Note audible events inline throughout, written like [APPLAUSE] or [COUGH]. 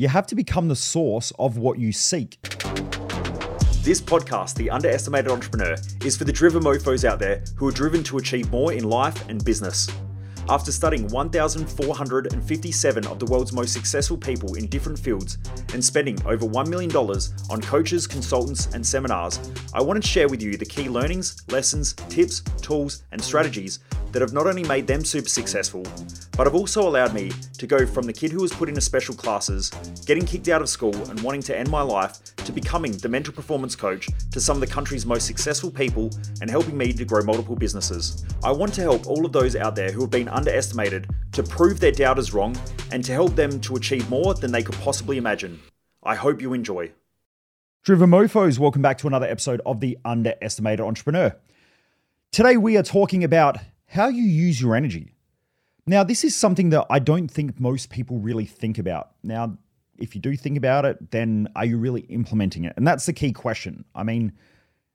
You have to become the source of what you seek. This podcast, The Underestimated Entrepreneur, is for the driven mofos out there who are driven to achieve more in life and business. After studying 1,457 of the world's most successful people in different fields and spending over $1 million on coaches, consultants, and seminars, I wanted to share with you the key learnings, lessons, tips, tools, and strategies that have not only made them super successful, but have also allowed me to go from the kid who was put into special classes, getting kicked out of school, and wanting to end my life, to becoming the mental performance coach to some of the country's most successful people and helping me to grow multiple businesses. I want to help all of those out there who have been underestimated to prove their doubters wrong and to help them to achieve more than they could possibly imagine. I hope you enjoy. Driven Mofos, welcome back to another episode of The Underestimated Entrepreneur. Today we are talking about how you use your energy. Now, this is something that I don't think most people really think about. Now, if you do think about it, then are you really implementing it? And that's the key question. I mean,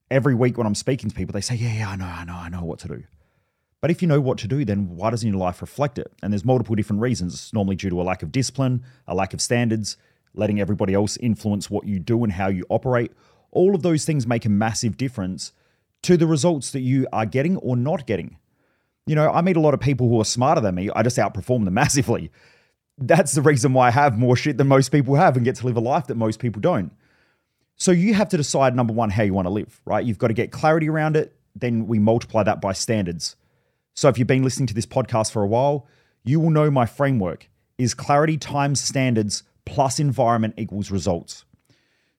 every week when I'm speaking to people, they say, Yeah, yeah, I know, I know, I know what to do. But if you know what to do, then why doesn't your life reflect it? And there's multiple different reasons. It's normally due to a lack of discipline, a lack of standards, letting everybody else influence what you do and how you operate. All of those things make a massive difference to the results that you are getting or not getting. You know, I meet a lot of people who are smarter than me. I just outperform them [LAUGHS] massively. That's the reason why I have more shit than most people have and get to live a life that most people don't. So you have to decide number one, how you want to live, right? You've got to get clarity around it. Then we multiply that by standards. So if you've been listening to this podcast for a while, you will know my framework is clarity times standards plus environment equals results.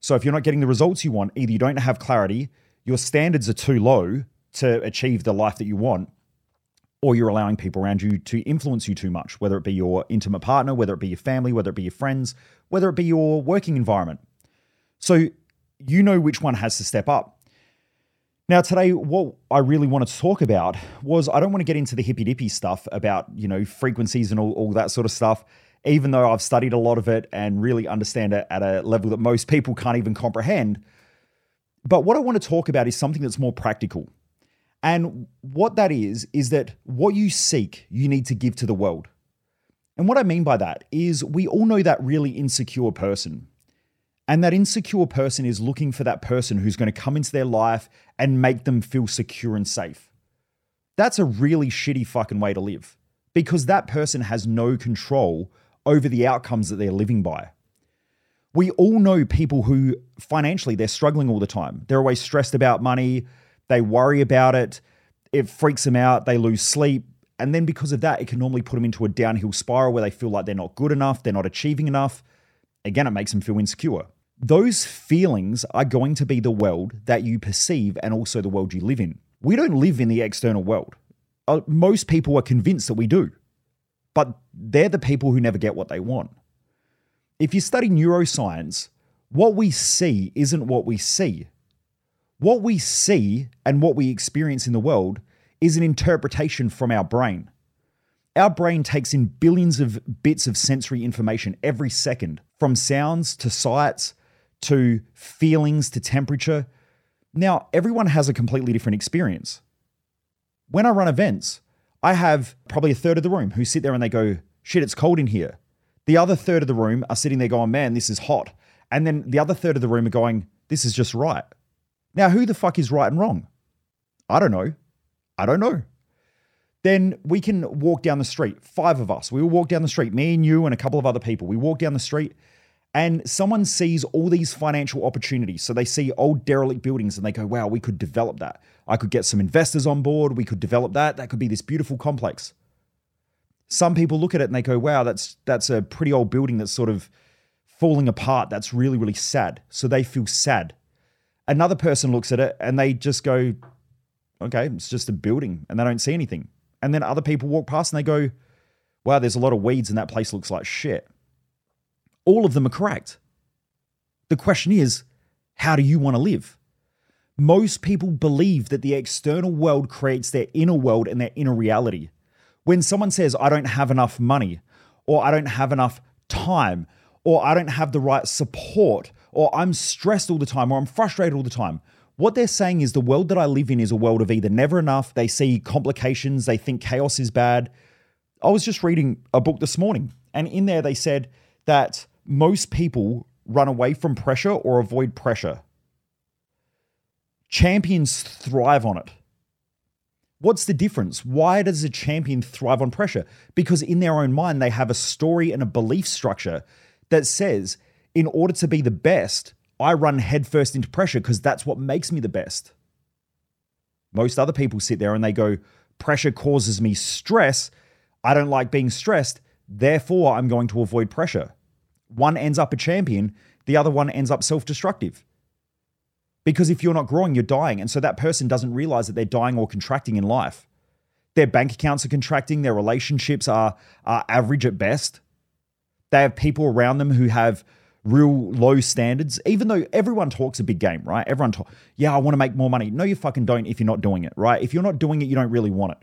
So if you're not getting the results you want, either you don't have clarity, your standards are too low to achieve the life that you want, or you're allowing people around you to influence you too much, whether it be your intimate partner, whether it be your family, whether it be your friends, whether it be your working environment. So you know which one has to step up. Now, today, what I really wanted to talk about was I don't want to get into the hippy dippy stuff about, you know, frequencies and all, all that sort of stuff, even though I've studied a lot of it and really understand it at a level that most people can't even comprehend. But what I want to talk about is something that's more practical. And what that is, is that what you seek, you need to give to the world. And what I mean by that is we all know that really insecure person. And that insecure person is looking for that person who's going to come into their life and make them feel secure and safe. That's a really shitty fucking way to live because that person has no control over the outcomes that they're living by. We all know people who financially they're struggling all the time. They're always stressed about money, they worry about it. It freaks them out. They lose sleep. And then because of that, it can normally put them into a downhill spiral where they feel like they're not good enough, they're not achieving enough. Again, it makes them feel insecure. Those feelings are going to be the world that you perceive and also the world you live in. We don't live in the external world. Uh, most people are convinced that we do, but they're the people who never get what they want. If you study neuroscience, what we see isn't what we see. What we see and what we experience in the world is an interpretation from our brain. Our brain takes in billions of bits of sensory information every second, from sounds to sights to feelings to temperature. Now, everyone has a completely different experience. When I run events, I have probably a third of the room who sit there and they go, shit, it's cold in here. The other third of the room are sitting there going, man, this is hot. And then the other third of the room are going, this is just right. Now, who the fuck is right and wrong? I don't know. I don't know. Then we can walk down the street, five of us. We will walk down the street, me and you and a couple of other people. We walk down the street and someone sees all these financial opportunities. So they see old derelict buildings and they go, wow, we could develop that. I could get some investors on board. We could develop that. That could be this beautiful complex. Some people look at it and they go, wow, that's that's a pretty old building that's sort of falling apart. That's really, really sad. So they feel sad. Another person looks at it and they just go, okay, it's just a building and they don't see anything. And then other people walk past and they go, wow, there's a lot of weeds and that place looks like shit. All of them are correct. The question is, how do you want to live? Most people believe that the external world creates their inner world and their inner reality. When someone says, I don't have enough money, or I don't have enough time, or I don't have the right support, or I'm stressed all the time, or I'm frustrated all the time. What they're saying is the world that I live in is a world of either never enough, they see complications, they think chaos is bad. I was just reading a book this morning, and in there they said that most people run away from pressure or avoid pressure. Champions thrive on it. What's the difference? Why does a champion thrive on pressure? Because in their own mind, they have a story and a belief structure that says, in order to be the best, I run headfirst into pressure because that's what makes me the best. Most other people sit there and they go, pressure causes me stress. I don't like being stressed. Therefore, I'm going to avoid pressure. One ends up a champion, the other one ends up self destructive. Because if you're not growing, you're dying. And so that person doesn't realize that they're dying or contracting in life. Their bank accounts are contracting, their relationships are, are average at best. They have people around them who have real low standards, even though everyone talks a big game, right? Everyone yeah, I want to make more money. No, you fucking don't if you're not doing it, right? If you're not doing it, you don't really want it.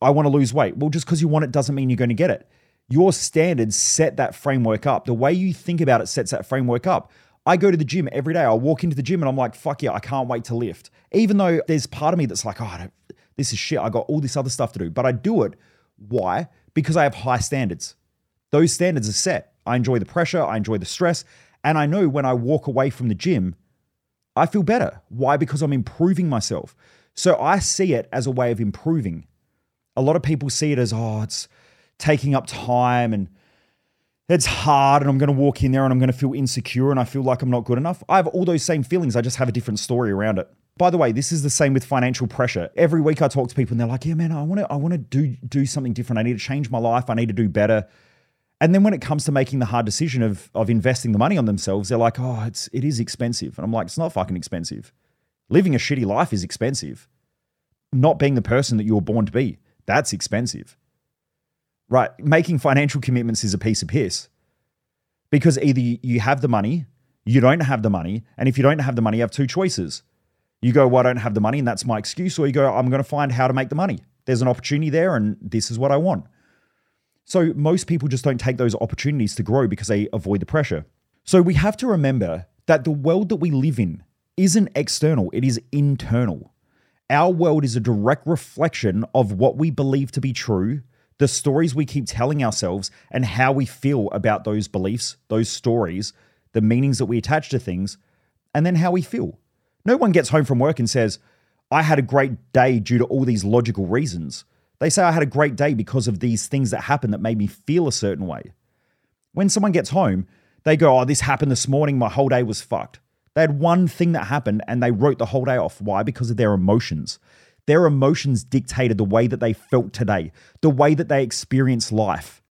I want to lose weight. Well, just because you want it doesn't mean you're going to get it. Your standards set that framework up. The way you think about it sets that framework up. I go to the gym every day. I walk into the gym and I'm like, fuck yeah, I can't wait to lift. Even though there's part of me that's like, oh, this is shit. I got all this other stuff to do. But I do it. Why? Because I have high standards. Those standards are set. I enjoy the pressure, I enjoy the stress, and I know when I walk away from the gym, I feel better. Why? Because I'm improving myself. So I see it as a way of improving. A lot of people see it as, oh, it's taking up time and it's hard and I'm going to walk in there and I'm going to feel insecure and I feel like I'm not good enough. I have all those same feelings. I just have a different story around it. By the way, this is the same with financial pressure. Every week I talk to people and they're like, "Yeah, man, I want to I want to do do something different. I need to change my life. I need to do better." And then when it comes to making the hard decision of of investing the money on themselves, they're like, "Oh, it's it is expensive." And I'm like, "It's not fucking expensive. Living a shitty life is expensive. Not being the person that you were born to be, that's expensive." Right, making financial commitments is a piece of piss. Because either you have the money, you don't have the money, and if you don't have the money, you have two choices. You go, "Well, I don't have the money and that's my excuse," or you go, "I'm going to find how to make the money. There's an opportunity there and this is what I want." So most people just don't take those opportunities to grow because they avoid the pressure. So we have to remember that the world that we live in isn't external, it is internal. Our world is a direct reflection of what we believe to be true, the stories we keep telling ourselves, and how we feel about those beliefs, those stories, the meanings that we attach to things, and then how we feel. No one gets home from work and says, I had a great day due to all these logical reasons. They say I had a great day because of these things that happened that made me feel a certain way. When someone gets home, they go, Oh, this happened this morning. My whole day was fucked. They had one thing that happened and they wrote the whole day off. Why? Because of their emotions. Their emotions dictated the way that they felt today, the way that they experienced life.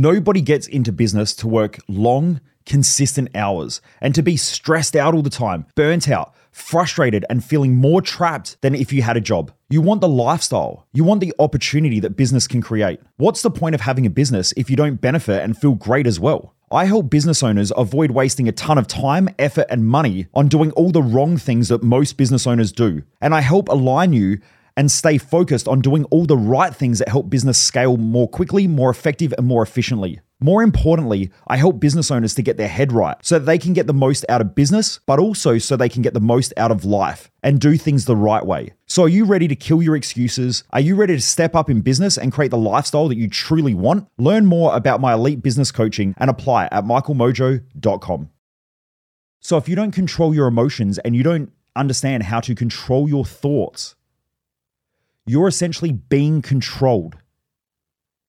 Nobody gets into business to work long, consistent hours and to be stressed out all the time, burnt out, frustrated, and feeling more trapped than if you had a job. You want the lifestyle. You want the opportunity that business can create. What's the point of having a business if you don't benefit and feel great as well? I help business owners avoid wasting a ton of time, effort, and money on doing all the wrong things that most business owners do. And I help align you and stay focused on doing all the right things that help business scale more quickly, more effective, and more efficiently. More importantly, I help business owners to get their head right so that they can get the most out of business, but also so they can get the most out of life and do things the right way. So, are you ready to kill your excuses? Are you ready to step up in business and create the lifestyle that you truly want? Learn more about my elite business coaching and apply at michaelmojo.com. So, if you don't control your emotions and you don't understand how to control your thoughts, you're essentially being controlled.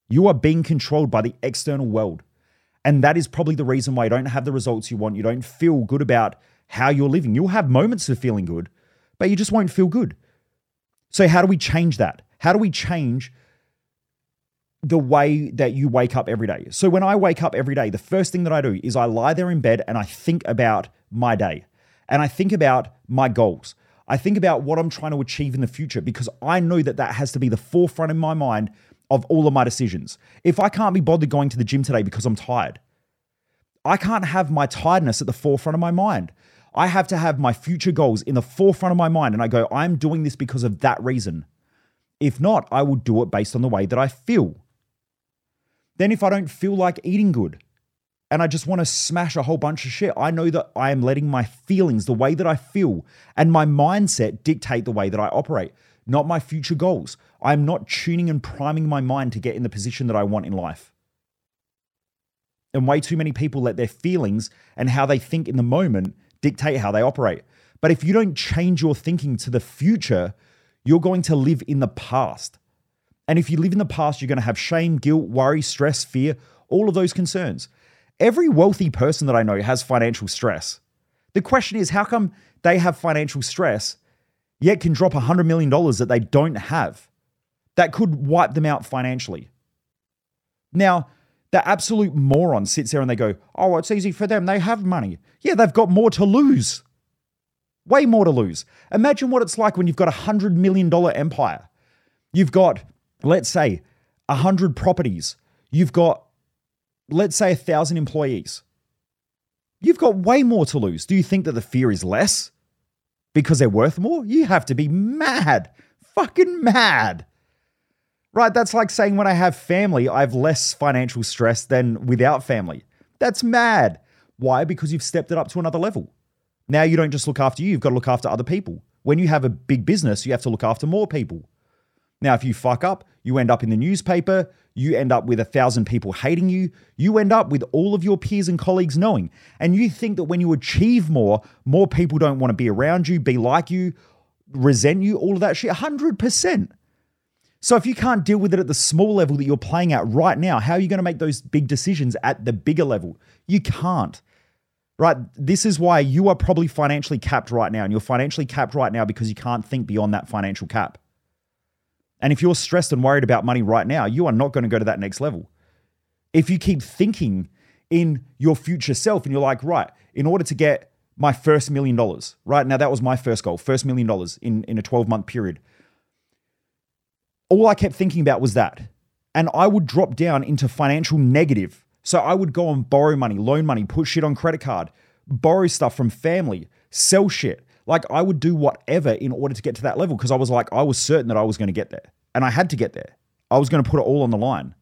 You are being controlled by the external world. And that is probably the reason why you don't have the results you want. You don't feel good about how you're living. You'll have moments of feeling good, but you just won't feel good. So, how do we change that? How do we change the way that you wake up every day? So, when I wake up every day, the first thing that I do is I lie there in bed and I think about my day and I think about my goals. I think about what I'm trying to achieve in the future because I know that that has to be the forefront in my mind of all of my decisions. If I can't be bothered going to the gym today because I'm tired, I can't have my tiredness at the forefront of my mind. I have to have my future goals in the forefront of my mind. And I go, I'm doing this because of that reason. If not, I will do it based on the way that I feel. Then, if I don't feel like eating good, and I just want to smash a whole bunch of shit. I know that I am letting my feelings, the way that I feel, and my mindset dictate the way that I operate, not my future goals. I'm not tuning and priming my mind to get in the position that I want in life. And way too many people let their feelings and how they think in the moment dictate how they operate. But if you don't change your thinking to the future, you're going to live in the past. And if you live in the past, you're going to have shame, guilt, worry, stress, fear, all of those concerns. Every wealthy person that I know has financial stress. The question is, how come they have financial stress yet can drop $100 million that they don't have? That could wipe them out financially. Now, the absolute moron sits there and they go, Oh, it's easy for them. They have money. Yeah, they've got more to lose. Way more to lose. Imagine what it's like when you've got a $100 million empire. You've got, let's say, 100 properties. You've got, let's say, 1,000 employees. You've got way more to lose. Do you think that the fear is less because they're worth more? You have to be mad. Fucking mad. Right? That's like saying when I have family, I have less financial stress than without family. That's mad. Why? Because you've stepped it up to another level. Now you don't just look after you, you've got to look after other people. When you have a big business, you have to look after more people. Now, if you fuck up, you end up in the newspaper, you end up with a thousand people hating you, you end up with all of your peers and colleagues knowing. And you think that when you achieve more, more people don't want to be around you, be like you, resent you, all of that shit. 100%. So if you can't deal with it at the small level that you're playing at right now, how are you going to make those big decisions at the bigger level? You can't. Right? This is why you are probably financially capped right now. And you're financially capped right now because you can't think beyond that financial cap. And if you're stressed and worried about money right now, you are not going to go to that next level. If you keep thinking in your future self and you're like, right, in order to get my first million dollars, right now, that was my first goal, first million dollars in, in a 12 month period. All I kept thinking about was that. And I would drop down into financial negative. So I would go and borrow money, loan money, put shit on credit card, borrow stuff from family, sell shit. Like I would do whatever in order to get to that level because I was like, I was certain that I was going to get there and I had to get there. I was going to put it all on the line.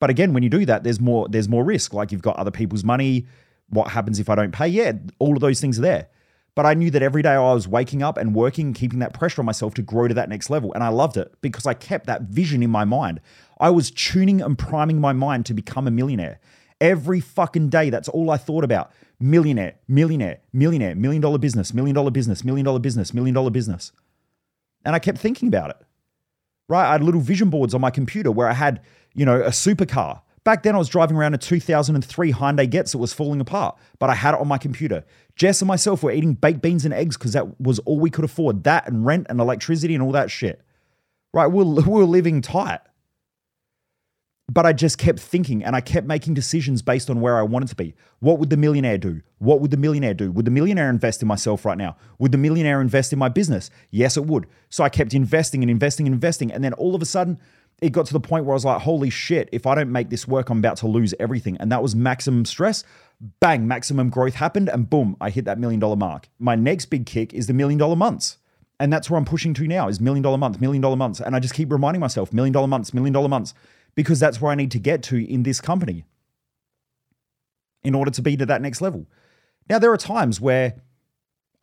But again, when you do that, there's more there's more risk. Like you've got other people's money. What happens if I don't pay? Yeah, all of those things are there. But I knew that every day I was waking up and working, keeping that pressure on myself to grow to that next level. And I loved it because I kept that vision in my mind. I was tuning and priming my mind to become a millionaire. Every fucking day, that's all I thought about. Millionaire, millionaire, millionaire, million dollar business, million dollar business, million dollar business, million dollar business. And I kept thinking about it. Right? I had little vision boards on my computer where I had, you know, a supercar Back then, I was driving around a 2003 Hyundai Getz that was falling apart, but I had it on my computer. Jess and myself were eating baked beans and eggs because that was all we could afford that and rent and electricity and all that shit. Right? We were, [LAUGHS] we were living tight. But I just kept thinking and I kept making decisions based on where I wanted to be. What would the millionaire do? What would the millionaire do? Would the millionaire invest in myself right now? Would the millionaire invest in my business? Yes, it would. So I kept investing and investing and investing. And then all of a sudden, it got to the point where I was like, holy shit, if I don't make this work, I'm about to lose everything. And that was maximum stress. Bang, maximum growth happened, and boom, I hit that million dollar mark. My next big kick is the million dollar months. And that's where I'm pushing to now is million dollar month, million dollar months. And I just keep reminding myself, million dollar months, million dollar months, because that's where I need to get to in this company in order to be to that next level. Now, there are times where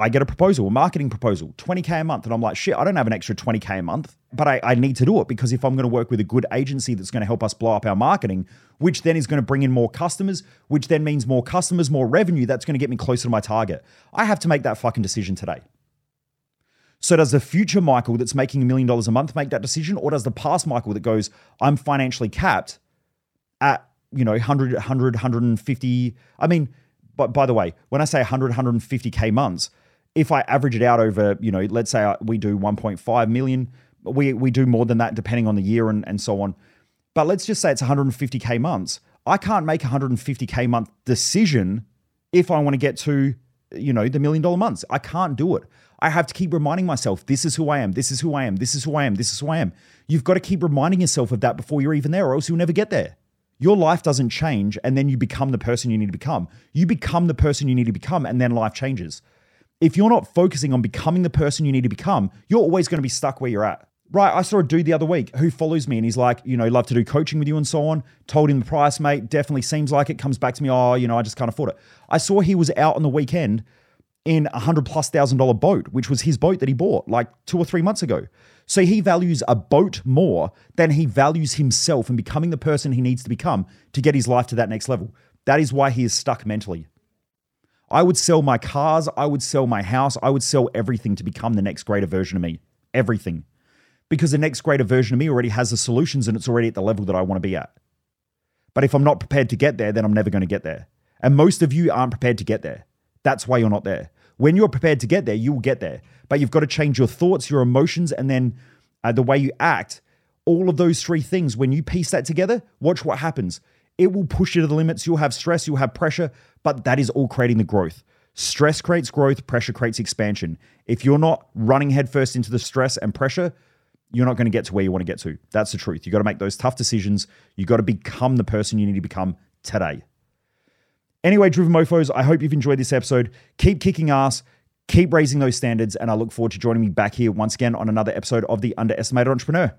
I get a proposal, a marketing proposal, 20K a month. And I'm like, shit, I don't have an extra 20K a month, but I, I need to do it because if I'm going to work with a good agency that's going to help us blow up our marketing, which then is going to bring in more customers, which then means more customers, more revenue, that's going to get me closer to my target. I have to make that fucking decision today. So does the future Michael that's making a million dollars a month make that decision? Or does the past Michael that goes, I'm financially capped at, you know, 100, 100, 150. I mean, but by the way, when I say 100, 150K months, if I average it out over, you know, let's say we do 1.5 million, we, we do more than that depending on the year and, and so on. But let's just say it's 150K months. I can't make a 150K month decision if I want to get to, you know, the million dollar months. I can't do it. I have to keep reminding myself, this is who I am, this is who I am, this is who I am, this is who I am. You've got to keep reminding yourself of that before you're even there, or else you'll never get there. Your life doesn't change and then you become the person you need to become. You become the person you need to become and then life changes if you're not focusing on becoming the person you need to become, you're always going to be stuck where you're at. Right, I saw a dude the other week who follows me and he's like, you know, love to do coaching with you and so on. Told him the price, mate, definitely seems like it. Comes back to me, oh, you know, I just can't afford it. I saw he was out on the weekend in a hundred plus thousand dollar boat, which was his boat that he bought like two or three months ago. So he values a boat more than he values himself and becoming the person he needs to become to get his life to that next level. That is why he is stuck mentally. I would sell my cars, I would sell my house, I would sell everything to become the next greater version of me. Everything. Because the next greater version of me already has the solutions and it's already at the level that I want to be at. But if I'm not prepared to get there, then I'm never going to get there. And most of you aren't prepared to get there. That's why you're not there. When you're prepared to get there, you will get there. But you've got to change your thoughts, your emotions, and then uh, the way you act. All of those three things, when you piece that together, watch what happens. It will push you to the limits. You'll have stress, you'll have pressure, but that is all creating the growth. Stress creates growth, pressure creates expansion. If you're not running headfirst into the stress and pressure, you're not going to get to where you want to get to. That's the truth. You got to make those tough decisions. You got to become the person you need to become today. Anyway, Driven Mofos, I hope you've enjoyed this episode. Keep kicking ass, keep raising those standards, and I look forward to joining me back here once again on another episode of The Underestimated Entrepreneur.